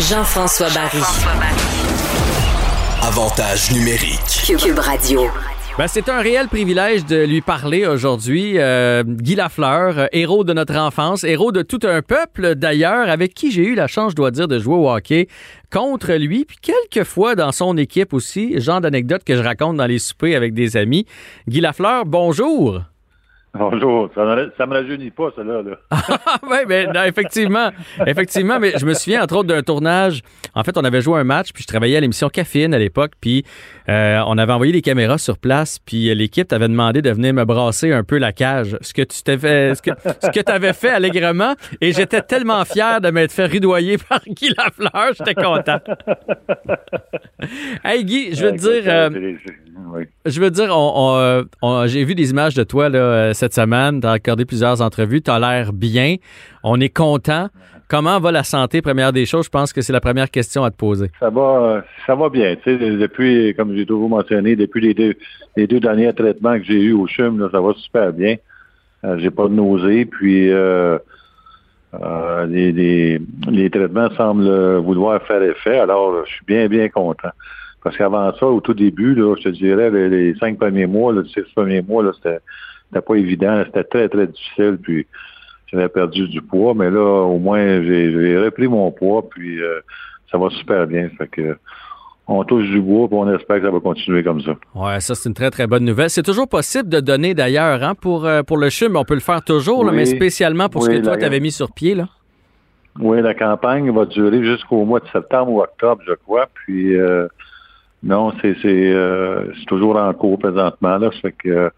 Jean-François Barry. Avantage numérique. Cube Radio. Ben, c'est un réel privilège de lui parler aujourd'hui. Euh, Guy Lafleur, euh, héros de notre enfance, héros de tout un peuple d'ailleurs, avec qui j'ai eu la chance, je dois dire, de jouer au hockey contre lui, puis quelques fois dans son équipe aussi, genre d'anecdotes que je raconte dans les soupers avec des amis. Guy Lafleur, bonjour. Bonjour, ça ne me rajeunit pas, cela. Là. oui, mais non, effectivement. Effectivement, mais je me souviens, entre autres, d'un tournage. En fait, on avait joué un match, puis je travaillais à l'émission Caffeine à l'époque, puis euh, on avait envoyé les caméras sur place, puis l'équipe t'avait demandé de venir me brasser un peu la cage. Ce que tu t'avais, ce que, ce que avais fait allègrement, et j'étais tellement fier de m'être fait rudoyer par Guy Lafleur, j'étais content. hey Guy, je veux te dire... Euh, je veux dire, on, on, j'ai vu des images de toi là, cette semaine. Tu as accordé plusieurs entrevues. Tu as l'air bien. On est content. Comment va la santé, première des choses? Je pense que c'est la première question à te poser. Ça va, ça va bien. Tu sais, depuis, comme j'ai toujours mentionné, depuis les deux, les deux derniers traitements que j'ai eus au CHUM, ça va super bien. Euh, j'ai pas de nausée, puis euh, euh, les, les, les, traitements semblent vouloir faire effet. Alors, je suis bien, bien content. Parce qu'avant ça, au tout début, là, je te dirais, les, cinq premiers mois, les six premiers mois, là, c'était, pas évident. C'était très, très difficile. Puis j'avais perdu du poids, mais là, au moins, j'ai, repris mon poids, puis euh, ça va super bien. Fait que on touche du bois, puis on espère que ça va continuer comme ça. Ouais, ça, c'est une très, très bonne nouvelle. C'est toujours possible de donner d'ailleurs hein, pour, euh, pour le CHUM. On peut le faire toujours, mais spécialement pour ce que toi, tu avais mis sur pied. Là. Oui, la campagne va durer jusqu'au mois de septembre ou octobre, je crois. Puis euh, non, c'est c'est euh, toujours en cours présentement là. Ça fait que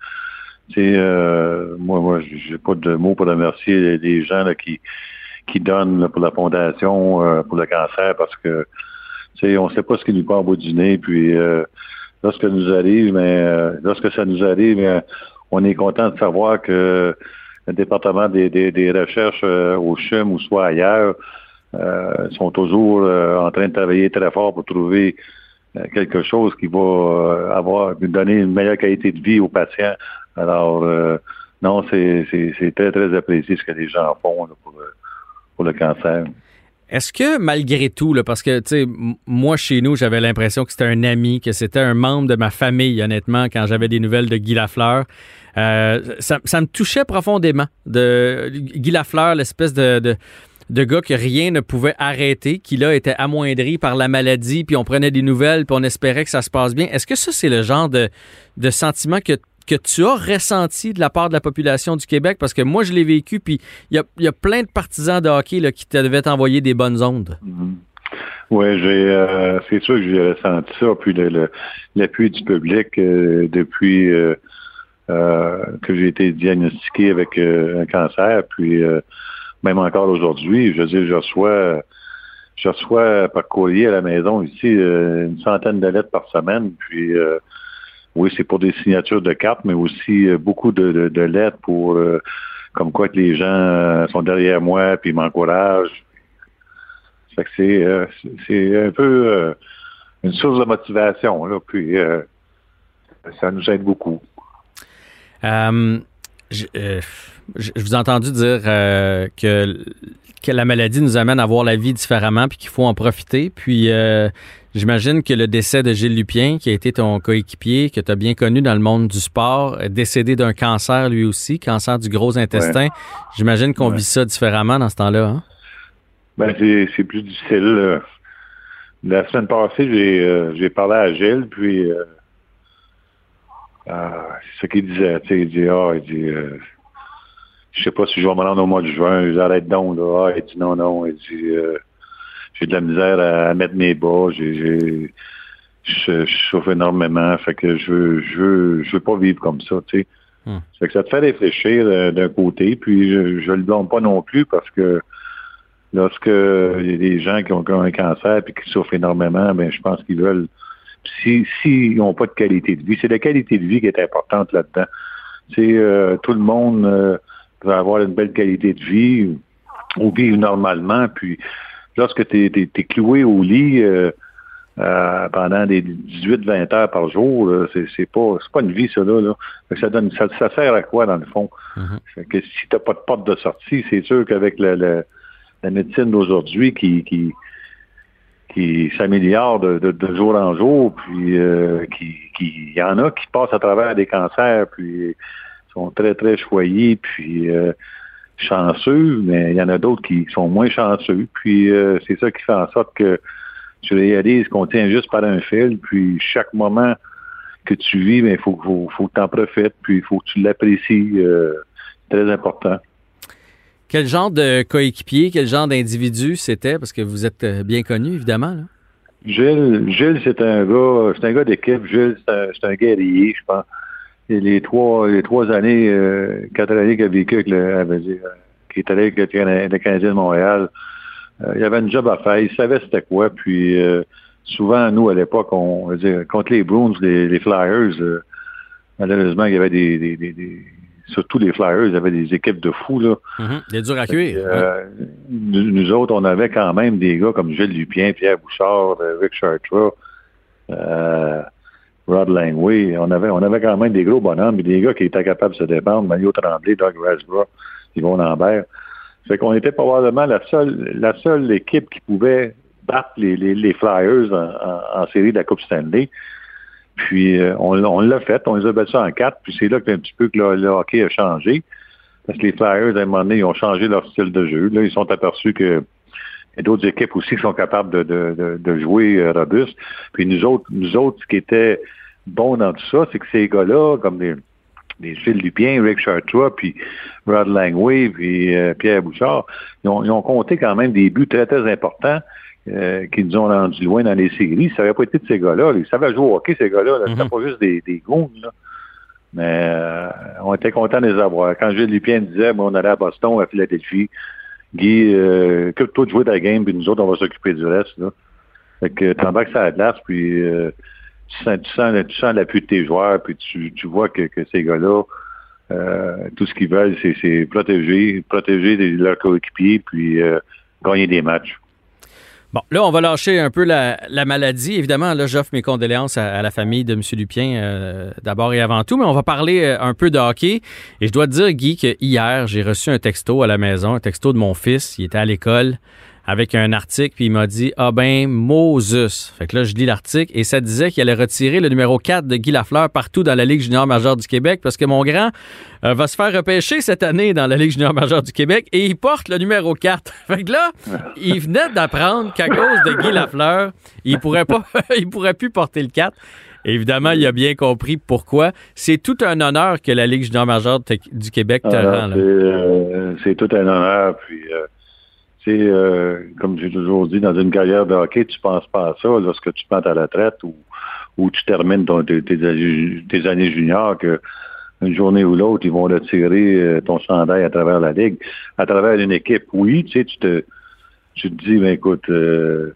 c'est euh, moi moi j'ai pas de mots pour remercier les gens là, qui qui donnent pour la fondation euh, pour le cancer parce que tu on sait pas ce qui nous part au bout du nez puis euh, lorsque nous arrive mais lorsque ça nous arrive on est content de savoir que le département des, des, des recherches au CHUM ou soit ailleurs sont toujours en train de travailler très fort pour trouver euh, quelque chose qui va euh, avoir donner une meilleure qualité de vie aux patients. Alors, euh, non, c'est très, très apprécié ce que les gens font pour, pour le cancer. Est-ce que malgré tout, parce que tu sais, moi chez nous, j'avais l'impression que c'était un ami, que c'était un membre de ma famille, honnêtement, quand j'avais des nouvelles de Guy Lafleur, ça, me touchait profondément de Guy Lafleur, l'espèce de gars que rien ne pouvait arrêter, qui là était amoindri par la maladie, puis on prenait des nouvelles, puis on espérait que ça se passe bien. Est-ce que ça, c'est le genre de, de sentiment que, tu as ressenti de la part de la population du Québec? Parce que moi, je l'ai vécu, puis il y a, plein de partisans de hockey qui te devaient t'envoyer des bonnes ondes. Mm-hmm. Oui, euh, c'est sûr que j'ai ressenti ça, puis l'appui du public euh, depuis euh, que j'ai été diagnostiqué avec un cancer, puis même encore aujourd'hui, je veux dire, je reçois, je reçois par courrier à la maison ici euh, une centaine de lettres par semaine. Puis euh, oui, c'est pour des signatures de cartes, mais aussi euh, beaucoup de, lettres pour comme quoi que les gens sont derrière moi puis m'encouragent. c'est c'est un peu une source de motivation. Puis ça nous aide beaucoup. Je, je, vous ai entendu dire euh, que, que la maladie nous amène à voir la vie différemment puis qu'il faut en profiter. Puis euh, j'imagine que le décès de Gilles Lupien, qui a été ton coéquipier, que tu as bien connu dans le monde du sport, est décédé d'un cancer lui aussi, cancer du gros intestin. J'imagine qu'on vit ça différemment dans ce temps-là. Hein? Ben, c'est plus difficile. La semaine passée, j'ai euh, parlé à Gilles, puis c'est ce qu'il disait. Il dit, ah, il dit, je sais pas si je vais me rendre au mois de juin, j'arrête donc, là. Ah, il dit non, non, il dit, euh, j'ai de la misère à, mettre mes bas, j'ai, je, je souffre énormément, fait que je veux, je veux, je veux pas vivre comme ça, tu sais. Hmm. Fait que ça te fait réfléchir euh, d'un côté, puis je, je le blâme pas non plus parce que lorsque il y a des gens qui ont, un cancer et qui souffrent énormément, ben je pense qu'ils veulent si s'ils n'ont pas de qualité de vie, c'est la qualité de vie qui est importante là-dedans. C'est euh, tout le monde euh, avoir une belle qualité de vie ou vivre normalement. Puis lorsque tu es, cloué au lit euh, euh, pendant des 18-20 heures par jour, c'est pas c'est pas une vie, ça là. Ça donne ça, sert à quoi dans le fond? Mm-hmm. que si t'as pas de porte de sortie, c'est sûr qu'avec la, la, médecine d'aujourd'hui qui, qui qui s'améliore de, de, jour en jour, puis euh, qui, qui, y en a qui passent à travers des cancers, puis sont très, très choyés, puis euh, chanceux, mais il y en a d'autres qui sont moins chanceux. Puis euh, c'est ça qui fait en sorte que tu réalises qu'on tient juste par un fil, puis chaque moment que tu vis, il ben, faut, faut, faut que tu en profites, puis il faut que tu l'apprécies. Euh, très important. Quel genre de coéquipier, quel genre d'individu c'était? Parce que vous êtes euh, bien connu, évidemment. Là. Gilles, Gilles c'est un gars, c'est un gars d'équipe. Gilles, c'est un, guerrier, je pense. Et les trois, les trois années, euh, quatre années qu'il a vécu avec le, euh, qui est allé avec le, Canadien de Montréal, il avait une job à faire. Il savait c'était quoi. Puis souvent, nous, à l'époque, on, on contre les Bruins, les, Flyers, malheureusement, il y avait des surtout les Flyers, ils avaient des équipes de fous. Là. Mm-hmm. Des durs à cuire. Euh, nous, autres, on avait quand même des gars comme Gilles Lupien, Pierre Bouchard, euh, Rick Chartra, euh, Rod Langway. On avait, on avait quand même des gros bonhommes, des gars qui étaient capables de se défendre. Mario Tremblay, Doug Rasborough, Yvon Lambert. Fait qu'on était probablement la seule, la seule équipe qui pouvait battre les, les, Flyers en, en, série de la Coupe Stanley. Puis euh, on, l'a fait, on les a battus en quatre, puis c'est là que un petit peu que le, hockey a changé. Parce que les Flyers, à un moment donné, ils ont changé leur style de jeu. Là, ils sont aperçus que d'autres équipes aussi qui sont capables de, de, de, jouer euh, robuste. Puis nous autres, nous autres, ce qui était bon dans tout ça, c'est que ces gars-là, comme des, des Phil Lupien, Rick Chartrois, puis Rod Langway, puis euh, Pierre Bouchard, ils ont, ils ont compté quand même des buts très, très importants. Euh, qui nous ont rendu loin dans les séries. Ça n'aurait pas été de ces gars-là. Ils savaient jouer au hockey, ces gars-là. Là. C'était mhm. pas juste des, des goons, là. Mais euh, on était contents de les avoir. Quand Gilles Lupien disait, moi, on allait à Boston, à Philadelphie, Guy, euh, que toi de jouer ta game, puis nous autres, on va s'occuper du reste. Là. Fait que t'embarques ça à la glace, puis euh, tu sens, tu sens, tu sens l'appui de tes joueurs, puis tu, tu vois que, que ces gars-là, euh, tout ce qu'ils veulent, c'est protéger, protéger leurs coéquipiers, puis gagner des matchs. Bon, là, on va lâcher un peu la, maladie. Évidemment, là, j'offre mes condoléances à, la famille de M. Lupien euh, d'abord et avant tout, mais on va parler euh, un peu de hockey. Et je dois dire, Guy, que hier, j'ai reçu un texto à la maison, un texto de mon fils. Il était à l'école avec un article, puis il m'a dit Ah ben, Moses. Fait que là, je lis l'article et ça disait qu'il allait retirer le numéro 4 de Guy Lafleur partout dans la Ligue junior majeure du Québec parce que mon grand euh, va se faire repêcher cette année dans la Ligue junior majeure du Québec et il porte le numéro 4. Fait que là, il venait d'apprendre qu'à cause de Guy Lafleur, il pourrait pas, il pourrait plus porter le 4. Évidemment, il a bien compris pourquoi. C'est tout un honneur que la Ligue junior majeure du Québec te ah, rend. Euh, c'est tout un honneur. Puis, euh, c'est euh, comme j'ai toujours dit, dans une carrière de hockey, tu penses pas à ça lorsque tu prends ta retraite ou, ou tu termines tes, années juniors que une journée ou l'autre, ils vont le tirer euh, ton chandail à travers la ligue, à travers une équipe. Oui, tu sais, tu te, tu te dis, ben écoute, euh,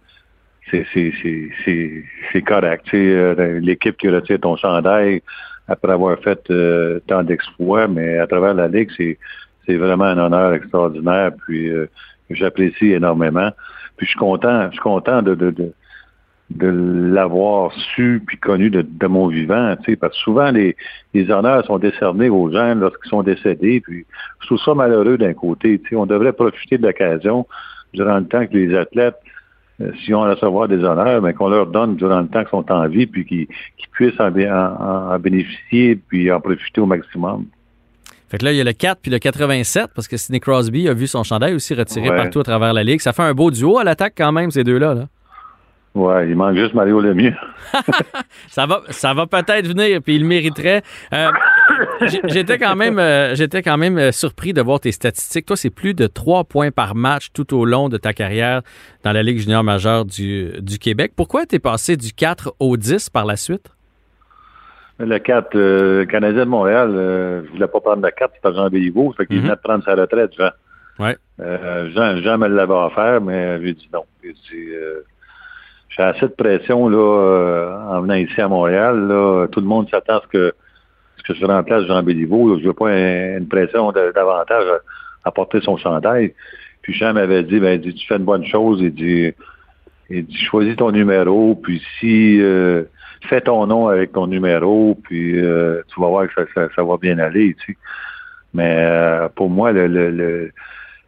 c'est correct. Tu sais, euh, l'équipe qui retire ton chandail après avoir fait tant d'exploits, mais à travers la ligue, c'est c'est vraiment un honneur extraordinaire. Puis j'apprécie énormément. Puis je suis content, je suis content de, de, de, de l'avoir su puis connu de, de mon vivant, tu sais, parce que souvent les, les honneurs sont décernés aux gens lorsqu'ils sont décédés, puis je trouve ça malheureux d'un côté, tu sais, on devrait profiter de l'occasion durant le temps que les athlètes, euh, si on recevoir des honneurs, mais qu'on leur donne durant le temps qu'ils sont en vie, puis qu'ils puissent en, en, bénéficier, puis en profiter au maximum. Fait que là, il y a le 4 puis le 87 parce que Sidney Crosby a vu son chandail aussi retiré partout à travers la ligue. Ça fait un beau duo à l'attaque quand même, ces deux-là. Là. Ouais, il manque juste Mario Lemieux. ça va, ça va peut-être venir, puis il le mériterait. Euh, j'étais quand même, euh, j'étais quand même euh, surpris de voir tes statistiques. Toi, c'est plus de 3 points par match tout au long de ta carrière dans la Ligue junior majeure du, du Québec. Pourquoi tu es passé du 4 au 10 par la suite? Le 4, euh, Canadien de Montréal, euh, je voulais pas prendre le 4, c'était Jean Béliveau, fait qu'il mm venait de prendre sa retraite, Jean. Ouais. Euh, Jean, Jean me l'avait offert, mais j'ai dit non. J'ai dit, euh, j'ai assez de pression là, euh, en venant ici à Montréal. Là, tout le monde s'attend à ce que, ce que je remplace Jean Béliveau. Je veux pas une pression davantage à, porter son chandail. Puis Jean m'avait dit, ben, dit, tu fais une bonne chose. Il dit, il dit, choisis ton numéro, puis si euh, fais ton nom avec ton numéro, puis euh, tu vas voir que ça, ça, va bien aller. Tu sais. Mais euh, pour moi, le, le, le,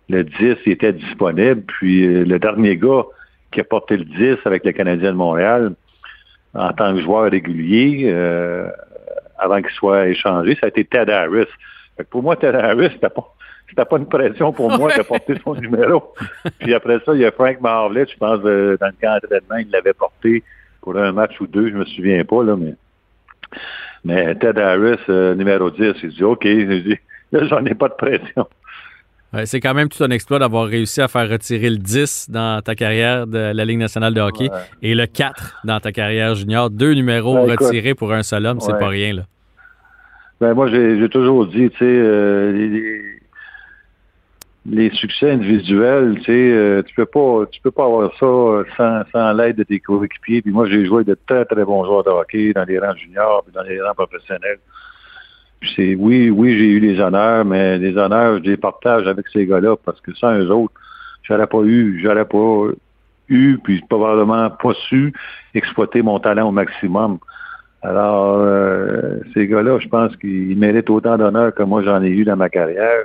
le 10 était disponible. Puis euh, le dernier gars qui a porté le 10 avec le Canadien de Montréal en tant que joueur régulier avant qu'il soit échangé, ça a été Ted Harris. pour moi, Ted Harris, c'était pas, c'était pas une pression pour moi de porter son numéro. Puis après ça, il y a Frank Marvlet, je pense, euh, dans le camp d'entraînement, il l'avait porté pour un match ou deux, je me souviens pas, là, mais, mais Ted Harris, euh, numéro 10, il dit OK, il dit, là, j'en ai pas de pression c'est quand même tout un exploit d'avoir réussi à faire retirer le 10 dans ta carrière de la Ligue nationale de hockey et le 4 dans ta carrière junior. Deux numéros ben, retirés pour un seul homme, c'est pas rien. Là. Ben, moi, j'ai toujours dit, tu sais, euh, les, succès individuels, tu sais, euh, tu peux pas tu peux pas avoir ça sans, sans l'aide de tes coéquipiers. Puis moi, j'ai joué de très, très bons joueurs de hockey dans les rangs juniors puis dans les rangs professionnels c'est oui, oui, j'ai eu les honneurs, mais les honneurs, je les partage avec ces gars-là parce que sans eux autres, j'aurais pas eu, j'aurais pas eu, puis probablement pas su exploiter mon talent au maximum. Alors, euh, ces gars-là, je pense qu'ils méritent autant d'honneur que moi j'en ai eu dans ma carrière.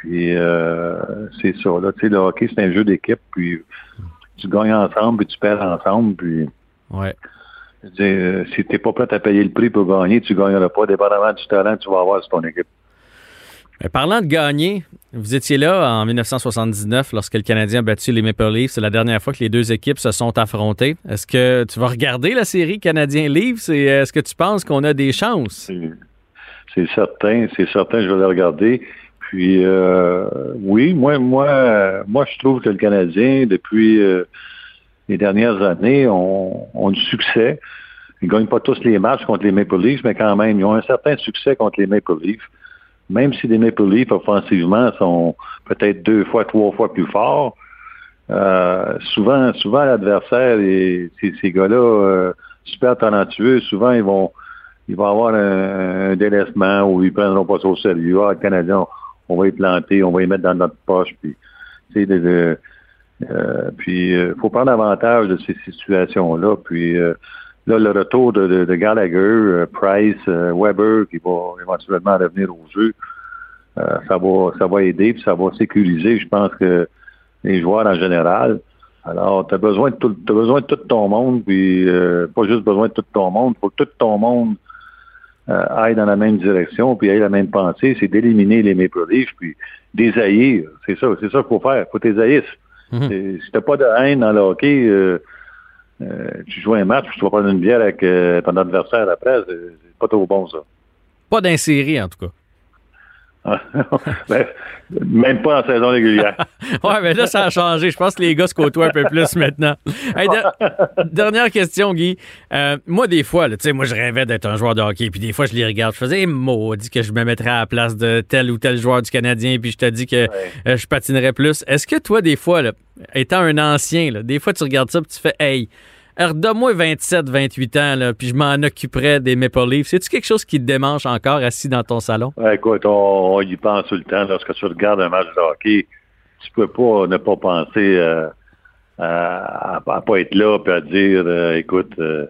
Puis euh, c'est ça, là, tu sais, le hockey, c'est un jeu d'équipe, puis tu gagnes ensemble, puis tu perds ensemble, puis ouais. Euh, si tu n'es pas prêt à payer le prix pour gagner, tu ne gagneras pas, dépendamment du talent que tu vas avoir sur ton équipe. parlant de gagner, vous étiez là en 1979 lorsque le Canadien a battu les Maple Leafs. C'est la dernière fois que les deux équipes se sont affrontées. Est-ce que tu vas regarder la série Canadien-Leafs? Et est-ce que tu penses qu'on a des chances? C'est certain, c'est certain, je vais la regarder. Puis euh, oui, moi, moi, moi, je trouve que le Canadien, depuis euh, les dernières années ont, du succès. Ils ne gagnent pas tous les matchs contre les Maple Leafs, mais quand même, ils ont un certain succès contre les Maple Leafs. Même si les Maple Leafs, offensivement, sont peut-être deux fois, trois fois plus forts, euh, souvent, souvent l'adversaire, et ces, gars-là, euh, super talentueux, souvent ils vont ils vont avoir un, délaissement où ils prendront pas ça au sérieux. Ah, le Canadien, on, va y planter, on va y mettre dans notre poche. Puis, tu sais, euh, puis, il euh, faut prendre avantage de ces situations-là. Puis, euh, là, le retour de, Gallagher, Price, Weber, qui va éventuellement revenir au jeu, ça va ça va aider, puis ça va sécuriser, je pense que les joueurs en général. Alors, tu as besoin de tout, as besoin de tout ton monde, puis pas juste besoin de tout ton monde, faut que tout ton monde aille dans la même direction, puis aille la même pensée, c'est d'éliminer les Maple Leafs, puis des C'est ça, c'est ça qu'il faut faire. faut tes Mhm. Si t'as pas de haine dans le hockey, euh, euh, tu joues un match, tu vas prendre une bière avec euh, ton adversaire après, c'est pas trop bon ça. Pas d'insérie en tout cas. Ben, même pas en saison régulière. ouais, mais là, ça a changé. Je pense que les gars se côtoient un peu plus maintenant. dernière question, Guy. moi, des fois, sais, moi, je rêvais d'être un joueur de hockey, puis des fois, je les regarde. Je faisais, maudit que je me mettrais à la place de tel ou tel joueur du Canadien, puis je te dis que je patinerais plus. Est-ce que toi, des fois, étant un ancien, des fois, tu regardes ça, puis tu fais, hey, redonne-moi 27, 28 ans, là, puis je m'en occuperai des Maple Leafs. C'est-tu quelque chose qui te démange encore assis dans ton salon? écoute, on, y pense tout le temps. Lorsque tu regardes un match de hockey, tu peux pas ne pas penser euh, à, à, pas être là puis à dire, euh, écoute, euh,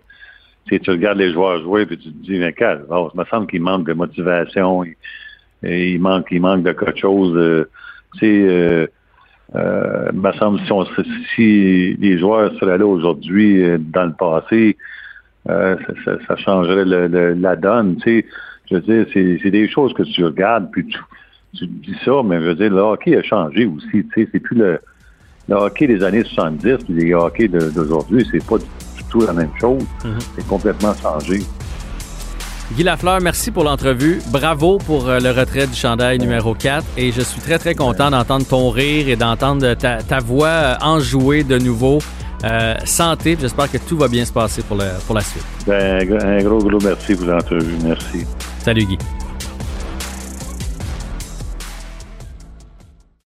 tu regardes les joueurs jouer puis tu te dis, mais calme, oh, ça me semble qu'il manque de motivation, il, manque, il manque de quelque chose. tu sais, euh, me semble si, on, si les joueurs seraient là aujourd'hui, euh, dans le passé, euh, ça, changerait la donne. Tu sais, je veux dire, c'est des choses que tu regardes, puis tu, dis ça, mais je veux dire, le hockey a changé aussi. Tu sais, c'est plus le, hockey des années 70, puis le hockey d'aujourd'hui, c'est pas du tout la même chose. Mm-hmm. C'est complètement changé. Guy Lafleur, merci pour l'entrevue. Bravo pour euh, le retrait du chandail numéro 4. Et je suis très, très content d'entendre ton rire et d'entendre ta, voix euh, enjouer de nouveau. Euh, santé, j'espère que tout va bien se passer pour, le, pour la suite. Ben, un gros, gros merci pour l'entrevue. Merci. Salut Guy.